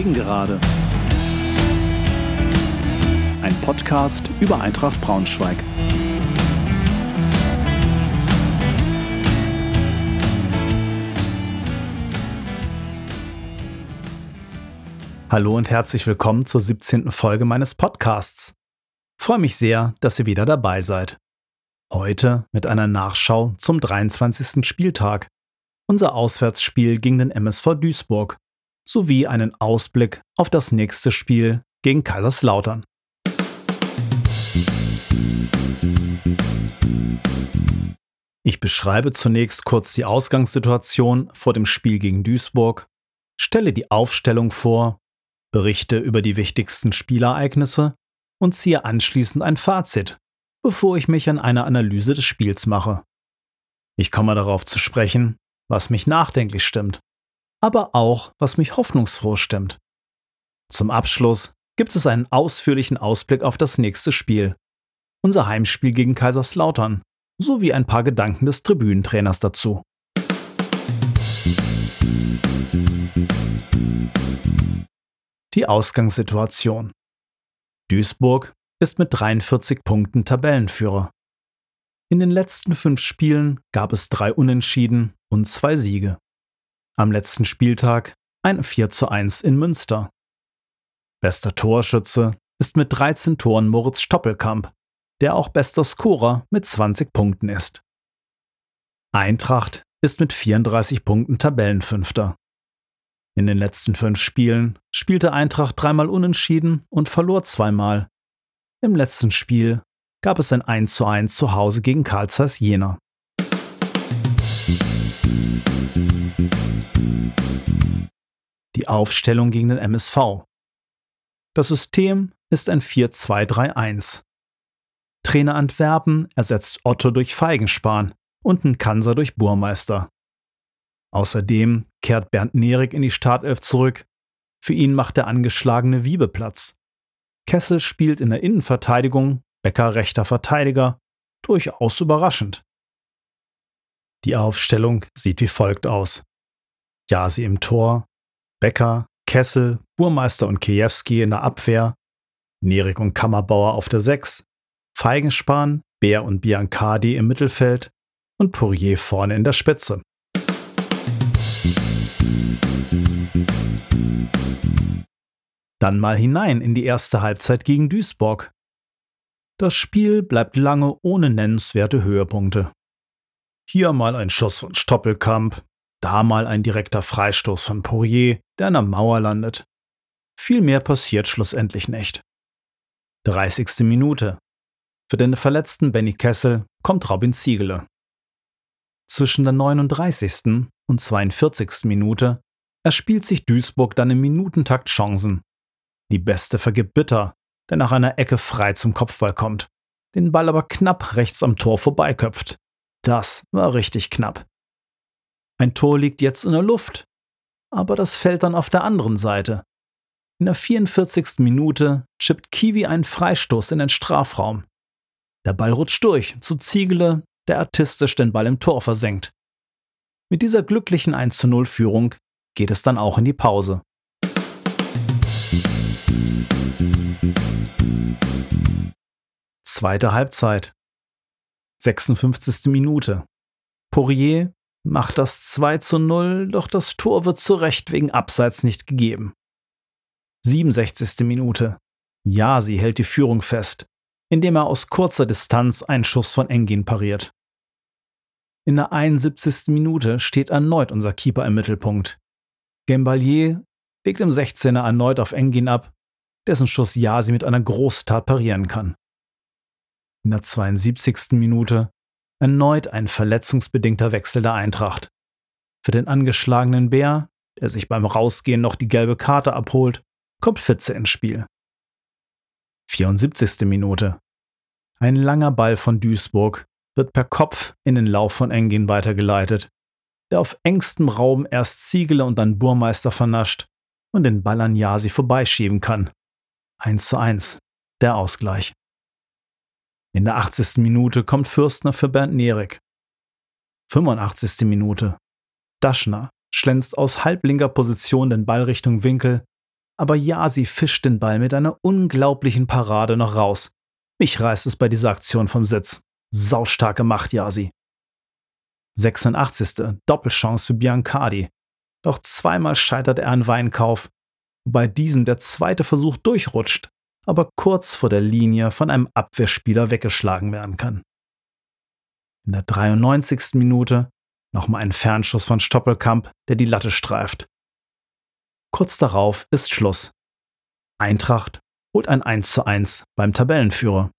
Gegengerade. Ein Podcast über Eintracht Braunschweig. Hallo und herzlich willkommen zur 17. Folge meines Podcasts. freue mich sehr, dass ihr wieder dabei seid. Heute mit einer Nachschau zum 23. Spieltag. Unser Auswärtsspiel gegen den MSV Duisburg sowie einen Ausblick auf das nächste Spiel gegen Kaiserslautern. Ich beschreibe zunächst kurz die Ausgangssituation vor dem Spiel gegen Duisburg, stelle die Aufstellung vor, berichte über die wichtigsten Spielereignisse und ziehe anschließend ein Fazit, bevor ich mich an eine Analyse des Spiels mache. Ich komme darauf zu sprechen, was mich nachdenklich stimmt aber auch, was mich hoffnungsfroh stimmt. Zum Abschluss gibt es einen ausführlichen Ausblick auf das nächste Spiel, unser Heimspiel gegen Kaiserslautern, sowie ein paar Gedanken des Tribünentrainers dazu. Die Ausgangssituation. Duisburg ist mit 43 Punkten Tabellenführer. In den letzten fünf Spielen gab es drei Unentschieden und zwei Siege. Am letzten Spieltag ein 4 zu 1 in Münster. Bester Torschütze ist mit 13 Toren Moritz Stoppelkamp, der auch bester Scorer mit 20 Punkten ist. Eintracht ist mit 34 Punkten Tabellenfünfter. In den letzten fünf Spielen spielte Eintracht dreimal unentschieden und verlor zweimal. Im letzten Spiel gab es ein 1 zu 1 zu Hause gegen Karl Jena. Die Aufstellung gegen den MSV. Das System ist ein 4-2-3-1. Trainer Antwerpen ersetzt Otto durch Feigenspan und Nkansa durch Burmeister. Außerdem kehrt Bernd Nerik in die Startelf zurück. Für ihn macht der angeschlagene Wiebe Platz. Kessel spielt in der Innenverteidigung, Becker rechter Verteidiger. Durchaus überraschend. Die Aufstellung sieht wie folgt aus. Jasi im Tor, Becker, Kessel, Burmeister und Kiewski in der Abwehr, Nerik und Kammerbauer auf der 6, Feigenspan, Bär und Biancardi im Mittelfeld und Pourier vorne in der Spitze. Dann mal hinein in die erste Halbzeit gegen Duisburg. Das Spiel bleibt lange ohne nennenswerte Höhepunkte. Hier mal ein Schuss von Stoppelkamp, da mal ein direkter Freistoß von Poirier, der an der Mauer landet. Viel mehr passiert schlussendlich nicht. 30. Minute. Für den verletzten Benny Kessel kommt Robin Ziegele. Zwischen der 39. und 42. Minute erspielt sich Duisburg dann im Minutentakt Chancen. Die Beste vergibt Bitter, der nach einer Ecke frei zum Kopfball kommt, den Ball aber knapp rechts am Tor vorbeiköpft. Das war richtig knapp. Ein Tor liegt jetzt in der Luft, aber das fällt dann auf der anderen Seite. In der 44. Minute chippt Kiwi einen Freistoß in den Strafraum. Der Ball rutscht durch zu Ziegele, der artistisch den Ball im Tor versenkt. Mit dieser glücklichen 1 0 Führung geht es dann auch in die Pause. Zweite Halbzeit. 56. Minute. Poirier macht das 2 zu 0, doch das Tor wird zu Recht wegen Abseits nicht gegeben. 67. Minute. Ja, sie hält die Führung fest, indem er aus kurzer Distanz einen Schuss von Engin pariert. In der 71. Minute steht erneut unser Keeper im Mittelpunkt. Gembalier legt im 16er erneut auf Engin ab, dessen Schuss Yasi mit einer Großtat parieren kann. In der 72. Minute erneut ein verletzungsbedingter Wechsel der Eintracht. Für den angeschlagenen Bär, der sich beim Rausgehen noch die gelbe Karte abholt, kommt Fitze ins Spiel. 74. Minute. Ein langer Ball von Duisburg wird per Kopf in den Lauf von Engin weitergeleitet, der auf engstem Raum erst Ziegele und dann Burmeister vernascht und den Ball an Jasi vorbeischieben kann. 1 zu 1, der Ausgleich. In der 80. Minute kommt Fürstner für Bernd Nerik. 85. Minute. Daschner schlänzt aus halblinker Position den Ball Richtung Winkel, aber Yasi fischt den Ball mit einer unglaublichen Parade noch raus. Mich reißt es bei dieser Aktion vom Sitz. Saustarke Macht, Yasi. 86. Doppelchance für Biancardi. Doch zweimal scheitert er an Weinkauf, wobei diesem der zweite Versuch durchrutscht, aber kurz vor der Linie von einem Abwehrspieler weggeschlagen werden kann. In der 93. Minute nochmal ein Fernschuss von Stoppelkamp, der die Latte streift. Kurz darauf ist Schluss. Eintracht holt ein 1 zu 1 beim Tabellenführer.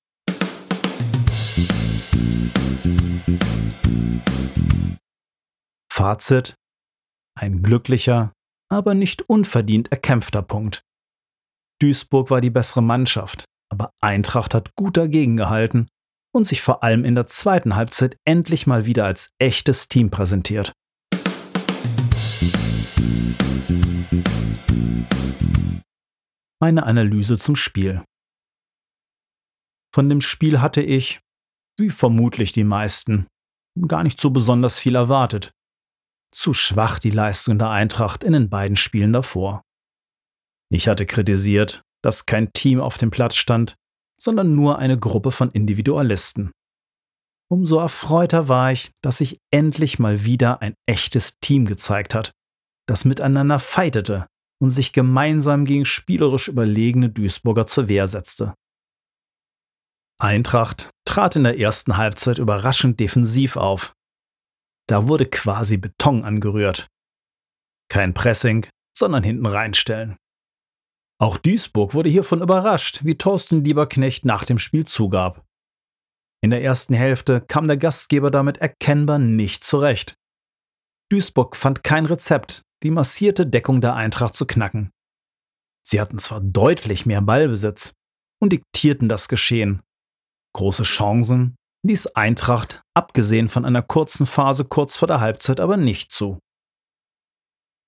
Fazit. Ein glücklicher, aber nicht unverdient erkämpfter Punkt. Duisburg war die bessere Mannschaft, aber Eintracht hat gut dagegen gehalten und sich vor allem in der zweiten Halbzeit endlich mal wieder als echtes Team präsentiert. Meine Analyse zum Spiel. Von dem Spiel hatte ich, wie vermutlich die meisten, gar nicht so besonders viel erwartet. Zu schwach die Leistung der Eintracht in den beiden Spielen davor. Ich hatte kritisiert, dass kein Team auf dem Platz stand, sondern nur eine Gruppe von Individualisten. Umso erfreuter war ich, dass sich endlich mal wieder ein echtes Team gezeigt hat, das miteinander fightete und sich gemeinsam gegen spielerisch überlegene Duisburger zur Wehr setzte. Eintracht trat in der ersten Halbzeit überraschend defensiv auf. Da wurde quasi Beton angerührt. Kein Pressing, sondern hinten reinstellen. Auch Duisburg wurde hiervon überrascht, wie Thorsten Lieberknecht nach dem Spiel zugab. In der ersten Hälfte kam der Gastgeber damit erkennbar nicht zurecht. Duisburg fand kein Rezept, die massierte Deckung der Eintracht zu knacken. Sie hatten zwar deutlich mehr Ballbesitz und diktierten das Geschehen. Große Chancen ließ Eintracht, abgesehen von einer kurzen Phase kurz vor der Halbzeit, aber nicht zu.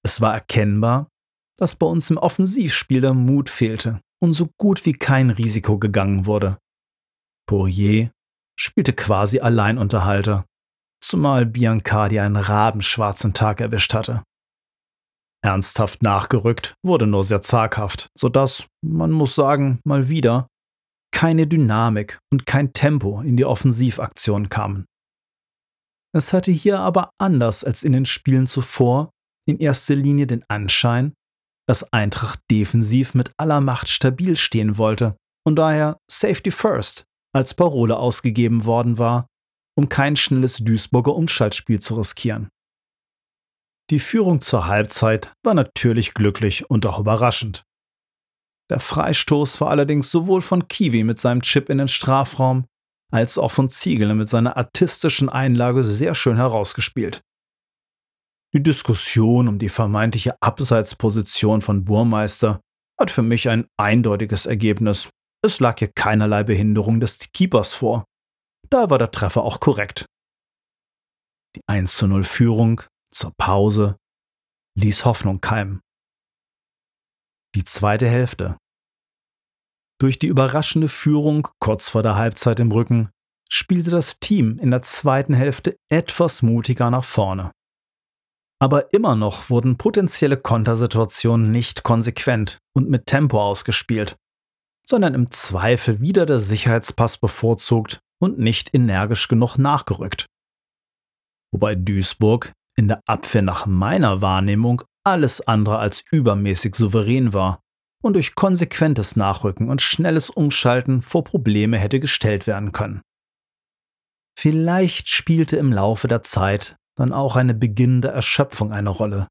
Es war erkennbar, dass bei uns im Offensivspiel der Mut fehlte und so gut wie kein Risiko gegangen wurde. Poirier spielte quasi Alleinunterhalter, zumal Biancardi einen rabenschwarzen Tag erwischt hatte. Ernsthaft nachgerückt wurde nur sehr zaghaft, sodass, man muss sagen, mal wieder, keine Dynamik und kein Tempo in die Offensivaktion kamen. Es hatte hier aber anders als in den Spielen zuvor in erster Linie den Anschein, dass Eintracht defensiv mit aller Macht stabil stehen wollte und daher Safety First als Parole ausgegeben worden war, um kein schnelles Duisburger Umschaltspiel zu riskieren. Die Führung zur Halbzeit war natürlich glücklich und auch überraschend. Der Freistoß war allerdings sowohl von Kiwi mit seinem Chip in den Strafraum als auch von Ziegele mit seiner artistischen Einlage sehr schön herausgespielt. Die Diskussion um die vermeintliche Abseitsposition von Burmeister hat für mich ein eindeutiges Ergebnis. Es lag hier keinerlei Behinderung des Keepers vor. Da war der Treffer auch korrekt. Die 1 zu 0 Führung zur Pause ließ Hoffnung keimen. Die zweite Hälfte. Durch die überraschende Führung kurz vor der Halbzeit im Rücken spielte das Team in der zweiten Hälfte etwas mutiger nach vorne. Aber immer noch wurden potenzielle Kontersituationen nicht konsequent und mit Tempo ausgespielt, sondern im Zweifel wieder der Sicherheitspass bevorzugt und nicht energisch genug nachgerückt. Wobei Duisburg in der Abwehr nach meiner Wahrnehmung alles andere als übermäßig souverän war und durch konsequentes Nachrücken und schnelles Umschalten vor Probleme hätte gestellt werden können. Vielleicht spielte im Laufe der Zeit dann auch eine beginnende Erschöpfung eine Rolle.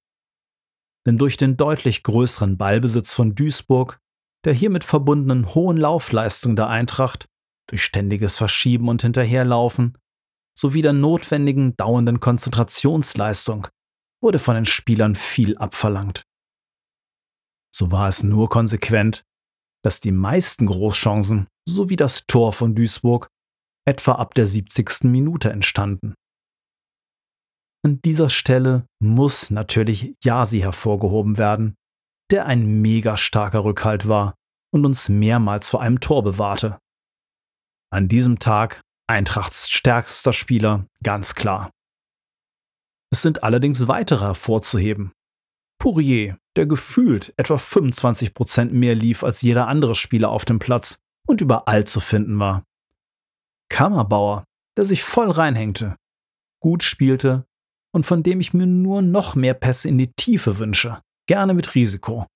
Denn durch den deutlich größeren Ballbesitz von Duisburg, der hiermit verbundenen hohen Laufleistung der Eintracht, durch ständiges Verschieben und Hinterherlaufen, sowie der notwendigen dauernden Konzentrationsleistung, wurde von den Spielern viel abverlangt. So war es nur konsequent, dass die meisten Großchancen sowie das Tor von Duisburg etwa ab der 70. Minute entstanden. An dieser Stelle muss natürlich Yasi hervorgehoben werden, der ein mega starker Rückhalt war und uns mehrmals vor einem Tor bewahrte. An diesem Tag Eintrachts stärkster Spieler, ganz klar. Es sind allerdings weitere hervorzuheben. Pourier, der gefühlt etwa 25% mehr lief als jeder andere Spieler auf dem Platz und überall zu finden war. Kammerbauer, der sich voll reinhängte, gut spielte und von dem ich mir nur noch mehr Pässe in die Tiefe wünsche, gerne mit Risiko.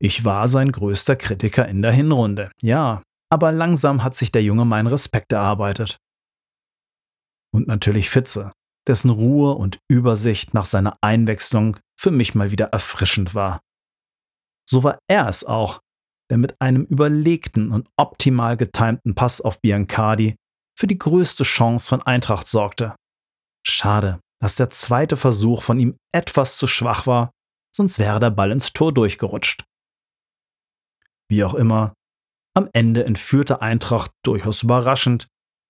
Ich war sein größter Kritiker in der Hinrunde, ja, aber langsam hat sich der Junge meinen Respekt erarbeitet. Und natürlich Fitze, dessen Ruhe und Übersicht nach seiner Einwechslung für mich mal wieder erfrischend war. So war er es auch, der mit einem überlegten und optimal getimten Pass auf Biancardi für die größte Chance von Eintracht sorgte. Schade, dass der zweite Versuch von ihm etwas zu schwach war, sonst wäre der Ball ins Tor durchgerutscht. Wie auch immer, am Ende entführte Eintracht durchaus überraschend,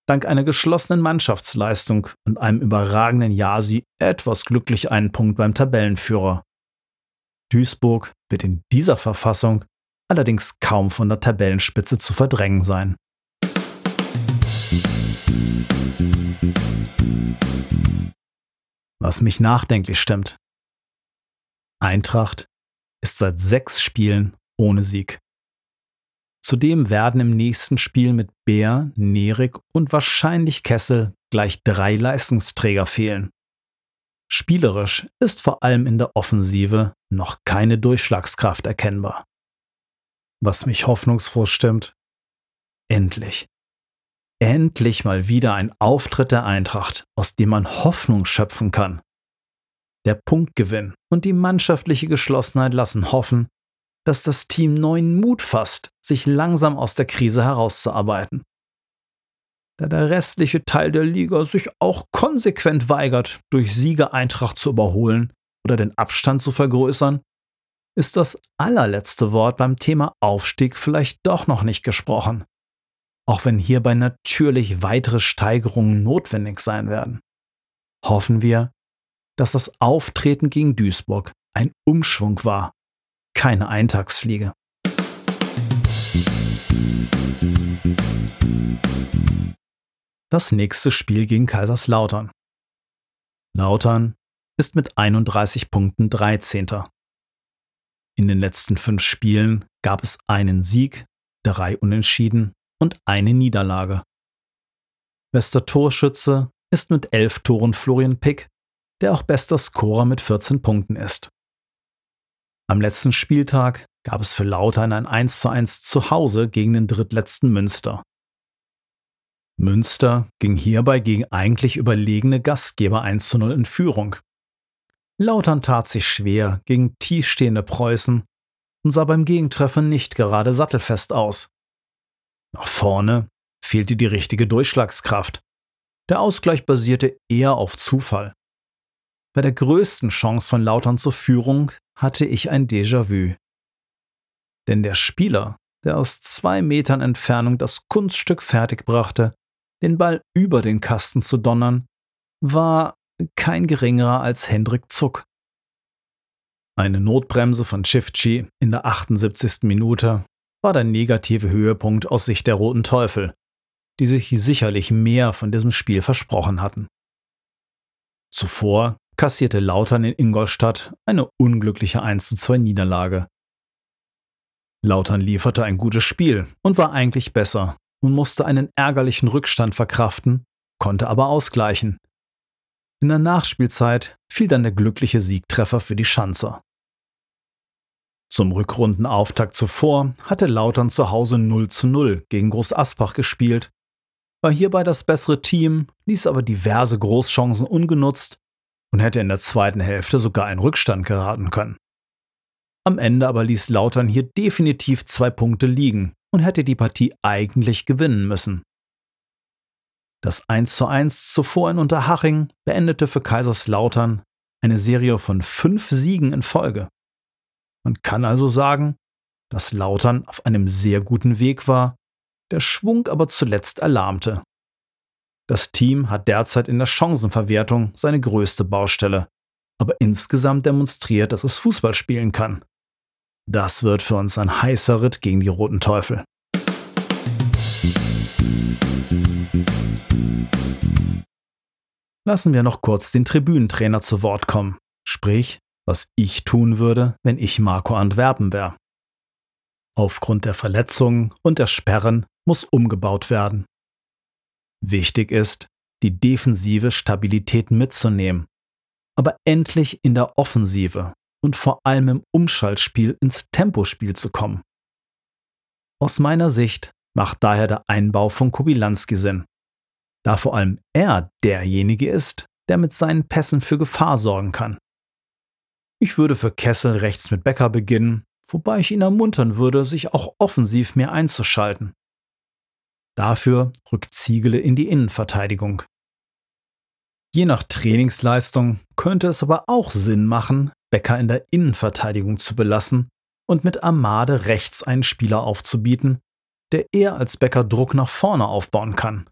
dank einer geschlossenen Mannschaftsleistung und einem überragenden Jasi etwas glücklich einen Punkt beim Tabellenführer. Duisburg wird in dieser Verfassung allerdings kaum von der Tabellenspitze zu verdrängen sein. Was mich nachdenklich stimmt. Eintracht ist seit sechs Spielen ohne Sieg. Zudem werden im nächsten Spiel mit Bär, Nerik und wahrscheinlich Kessel gleich drei Leistungsträger fehlen. Spielerisch ist vor allem in der Offensive noch keine Durchschlagskraft erkennbar. Was mich hoffnungsfroh stimmt, endlich. Endlich mal wieder ein Auftritt der Eintracht, aus dem man Hoffnung schöpfen kann. Der Punktgewinn und die mannschaftliche Geschlossenheit lassen hoffen, dass das Team neuen Mut fasst, sich langsam aus der Krise herauszuarbeiten. Da der restliche Teil der Liga sich auch konsequent weigert, durch Siege Eintracht zu überholen oder den Abstand zu vergrößern, ist das allerletzte Wort beim Thema Aufstieg vielleicht doch noch nicht gesprochen. Auch wenn hierbei natürlich weitere Steigerungen notwendig sein werden. Hoffen wir, dass das Auftreten gegen Duisburg ein Umschwung war keine Eintagsfliege. Das nächste Spiel gegen Kaiserslautern. Lautern ist mit 31 Punkten 13. In den letzten fünf Spielen gab es einen Sieg, drei Unentschieden und eine Niederlage. Bester Torschütze ist mit elf Toren Florian Pick, der auch bester Scorer mit 14 Punkten ist. Am letzten Spieltag gab es für Lautern ein 1:1 zu Hause gegen den drittletzten Münster. Münster ging hierbei gegen eigentlich überlegene Gastgeber 1:0 in Führung. Lautern tat sich schwer gegen tiefstehende Preußen und sah beim Gegentreffer nicht gerade sattelfest aus. Nach vorne fehlte die richtige Durchschlagskraft. Der Ausgleich basierte eher auf Zufall. Bei der größten Chance von Lautern zur Führung hatte ich ein Déjà-vu. Denn der Spieler, der aus zwei Metern Entfernung das Kunststück fertigbrachte, den Ball über den Kasten zu donnern, war kein geringerer als Hendrik Zuck. Eine Notbremse von Chifchi in der 78. Minute war der negative Höhepunkt aus Sicht der Roten Teufel, die sich sicherlich mehr von diesem Spiel versprochen hatten. Zuvor kassierte Lautern in Ingolstadt eine unglückliche 1:2 Niederlage. Lautern lieferte ein gutes Spiel und war eigentlich besser und musste einen ärgerlichen Rückstand verkraften, konnte aber ausgleichen. In der Nachspielzeit fiel dann der glückliche Siegtreffer für die Schanzer. Zum Rückrundenauftakt zuvor hatte Lautern zu Hause 0 zu 0 gegen Groß Asbach gespielt, war hierbei das bessere Team, ließ aber diverse Großchancen ungenutzt und hätte in der zweiten Hälfte sogar in Rückstand geraten können. Am Ende aber ließ Lautern hier definitiv zwei Punkte liegen und hätte die Partie eigentlich gewinnen müssen. Das 1:1 zuvor in Unterhaching beendete für Kaiserslautern eine Serie von fünf Siegen in Folge. Man kann also sagen, dass Lautern auf einem sehr guten Weg war, der Schwung aber zuletzt erlahmte. Das Team hat derzeit in der Chancenverwertung seine größte Baustelle, aber insgesamt demonstriert, dass es Fußball spielen kann. Das wird für uns ein heißer Ritt gegen die Roten Teufel. Lassen wir noch kurz den Tribünentrainer zu Wort kommen, sprich was ich tun würde, wenn ich Marco Antwerpen wäre. Aufgrund der Verletzungen und der Sperren muss umgebaut werden. Wichtig ist, die defensive Stabilität mitzunehmen, aber endlich in der Offensive und vor allem im Umschaltspiel ins Tempospiel zu kommen. Aus meiner Sicht macht daher der Einbau von Kubilanski Sinn, da vor allem er derjenige ist, der mit seinen Pässen für Gefahr sorgen kann. Ich würde für Kessel rechts mit Becker beginnen, wobei ich ihn ermuntern würde, sich auch offensiv mehr einzuschalten. Dafür rückt Ziegele in die Innenverteidigung. Je nach Trainingsleistung könnte es aber auch Sinn machen, Becker in der Innenverteidigung zu belassen und mit Amade rechts einen Spieler aufzubieten, der eher als Becker Druck nach vorne aufbauen kann.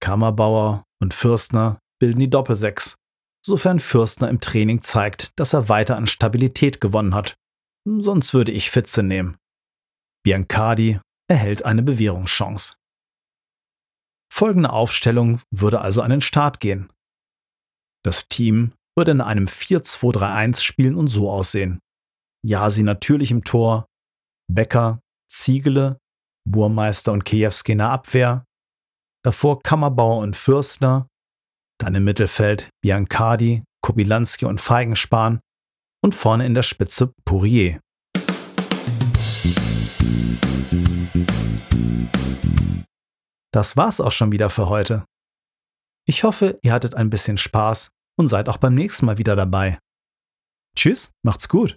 Kammerbauer und Fürstner bilden die Doppelsechs, sofern Fürstner im Training zeigt, dass er weiter an Stabilität gewonnen hat. Sonst würde ich Fitze nehmen. Biancardi erhält eine Bewährungschance. Folgende Aufstellung würde also an den Start gehen. Das Team würde in einem 4-2-3-1 spielen und so aussehen. Jasi natürlich im Tor, Becker, Ziegele, Burmeister und Kiewski in der Abwehr, davor Kammerbauer und Fürstner, dann im Mittelfeld Biancardi, Kobilanski und Feigenspan und vorne in der Spitze Pourier. Das war's auch schon wieder für heute. Ich hoffe, ihr hattet ein bisschen Spaß und seid auch beim nächsten Mal wieder dabei. Tschüss, macht's gut.